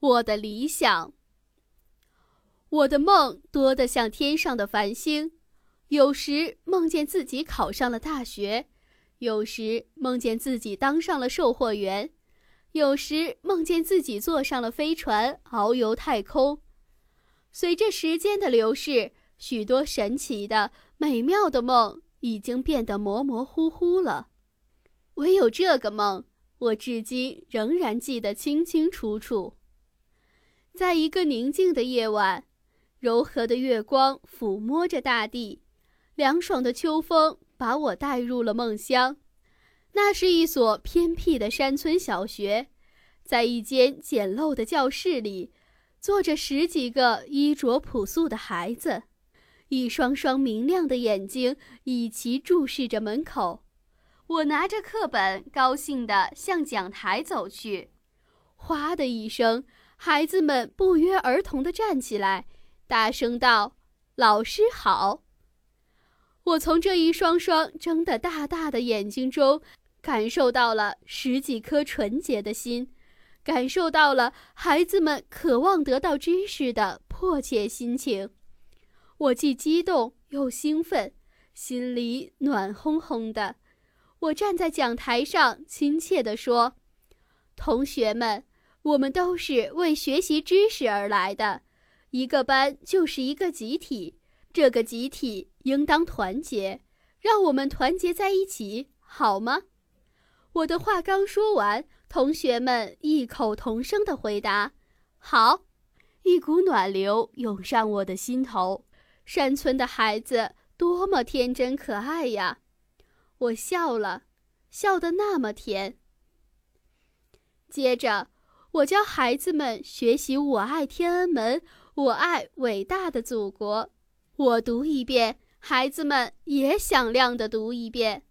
我的理想。我的梦多得像天上的繁星，有时梦见自己考上了大学，有时梦见自己当上了售货员，有时梦见自己坐上了飞船遨游太空。随着时间的流逝，许多神奇的、美妙的梦已经变得模模糊糊了，唯有这个梦，我至今仍然记得清清楚楚。在一个宁静的夜晚。柔和的月光抚摸着大地，凉爽的秋风把我带入了梦乡。那是一所偏僻的山村小学，在一间简陋的教室里，坐着十几个衣着朴素的孩子，一双双明亮的眼睛一齐注视着门口。我拿着课本，高兴地向讲台走去。哗的一声，孩子们不约而同地站起来。大声道：“老师好！”我从这一双双睁得大大的眼睛中，感受到了十几颗纯洁的心，感受到了孩子们渴望得到知识的迫切心情。我既激动又兴奋，心里暖烘烘的。我站在讲台上，亲切地说：“同学们，我们都是为学习知识而来的。”一个班就是一个集体，这个集体应当团结，让我们团结在一起，好吗？我的话刚说完，同学们异口同声的回答：“好。”一股暖流涌上我的心头。山村的孩子多么天真可爱呀！我笑了，笑得那么甜。接着，我教孩子们学习“我爱天安门”。我爱伟大的祖国。我读一遍，孩子们也响亮地读一遍。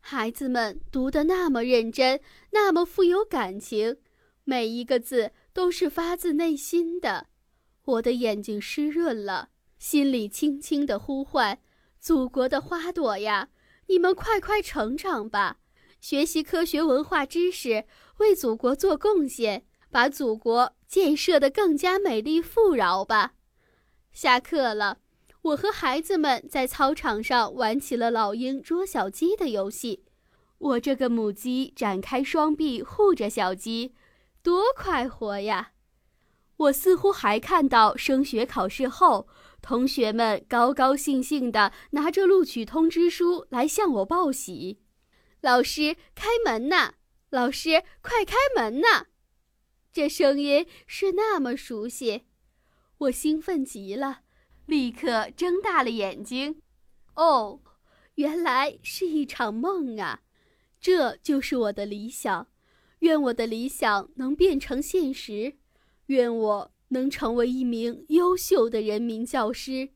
孩子们读得那么认真，那么富有感情，每一个字都是发自内心的。我的眼睛湿润了，心里轻轻地呼唤：“祖国的花朵呀，你们快快成长吧！学习科学文化知识，为祖国做贡献。”把祖国建设得更加美丽富饶吧。下课了，我和孩子们在操场上玩起了老鹰捉小鸡的游戏。我这个母鸡展开双臂护着小鸡，多快活呀！我似乎还看到升学考试后，同学们高高兴兴地拿着录取通知书来向我报喜。老师，开门呐！老师，快开门呐！这声音是那么熟悉，我兴奋极了，立刻睁大了眼睛。哦，原来是一场梦啊！这就是我的理想，愿我的理想能变成现实，愿我能成为一名优秀的人民教师。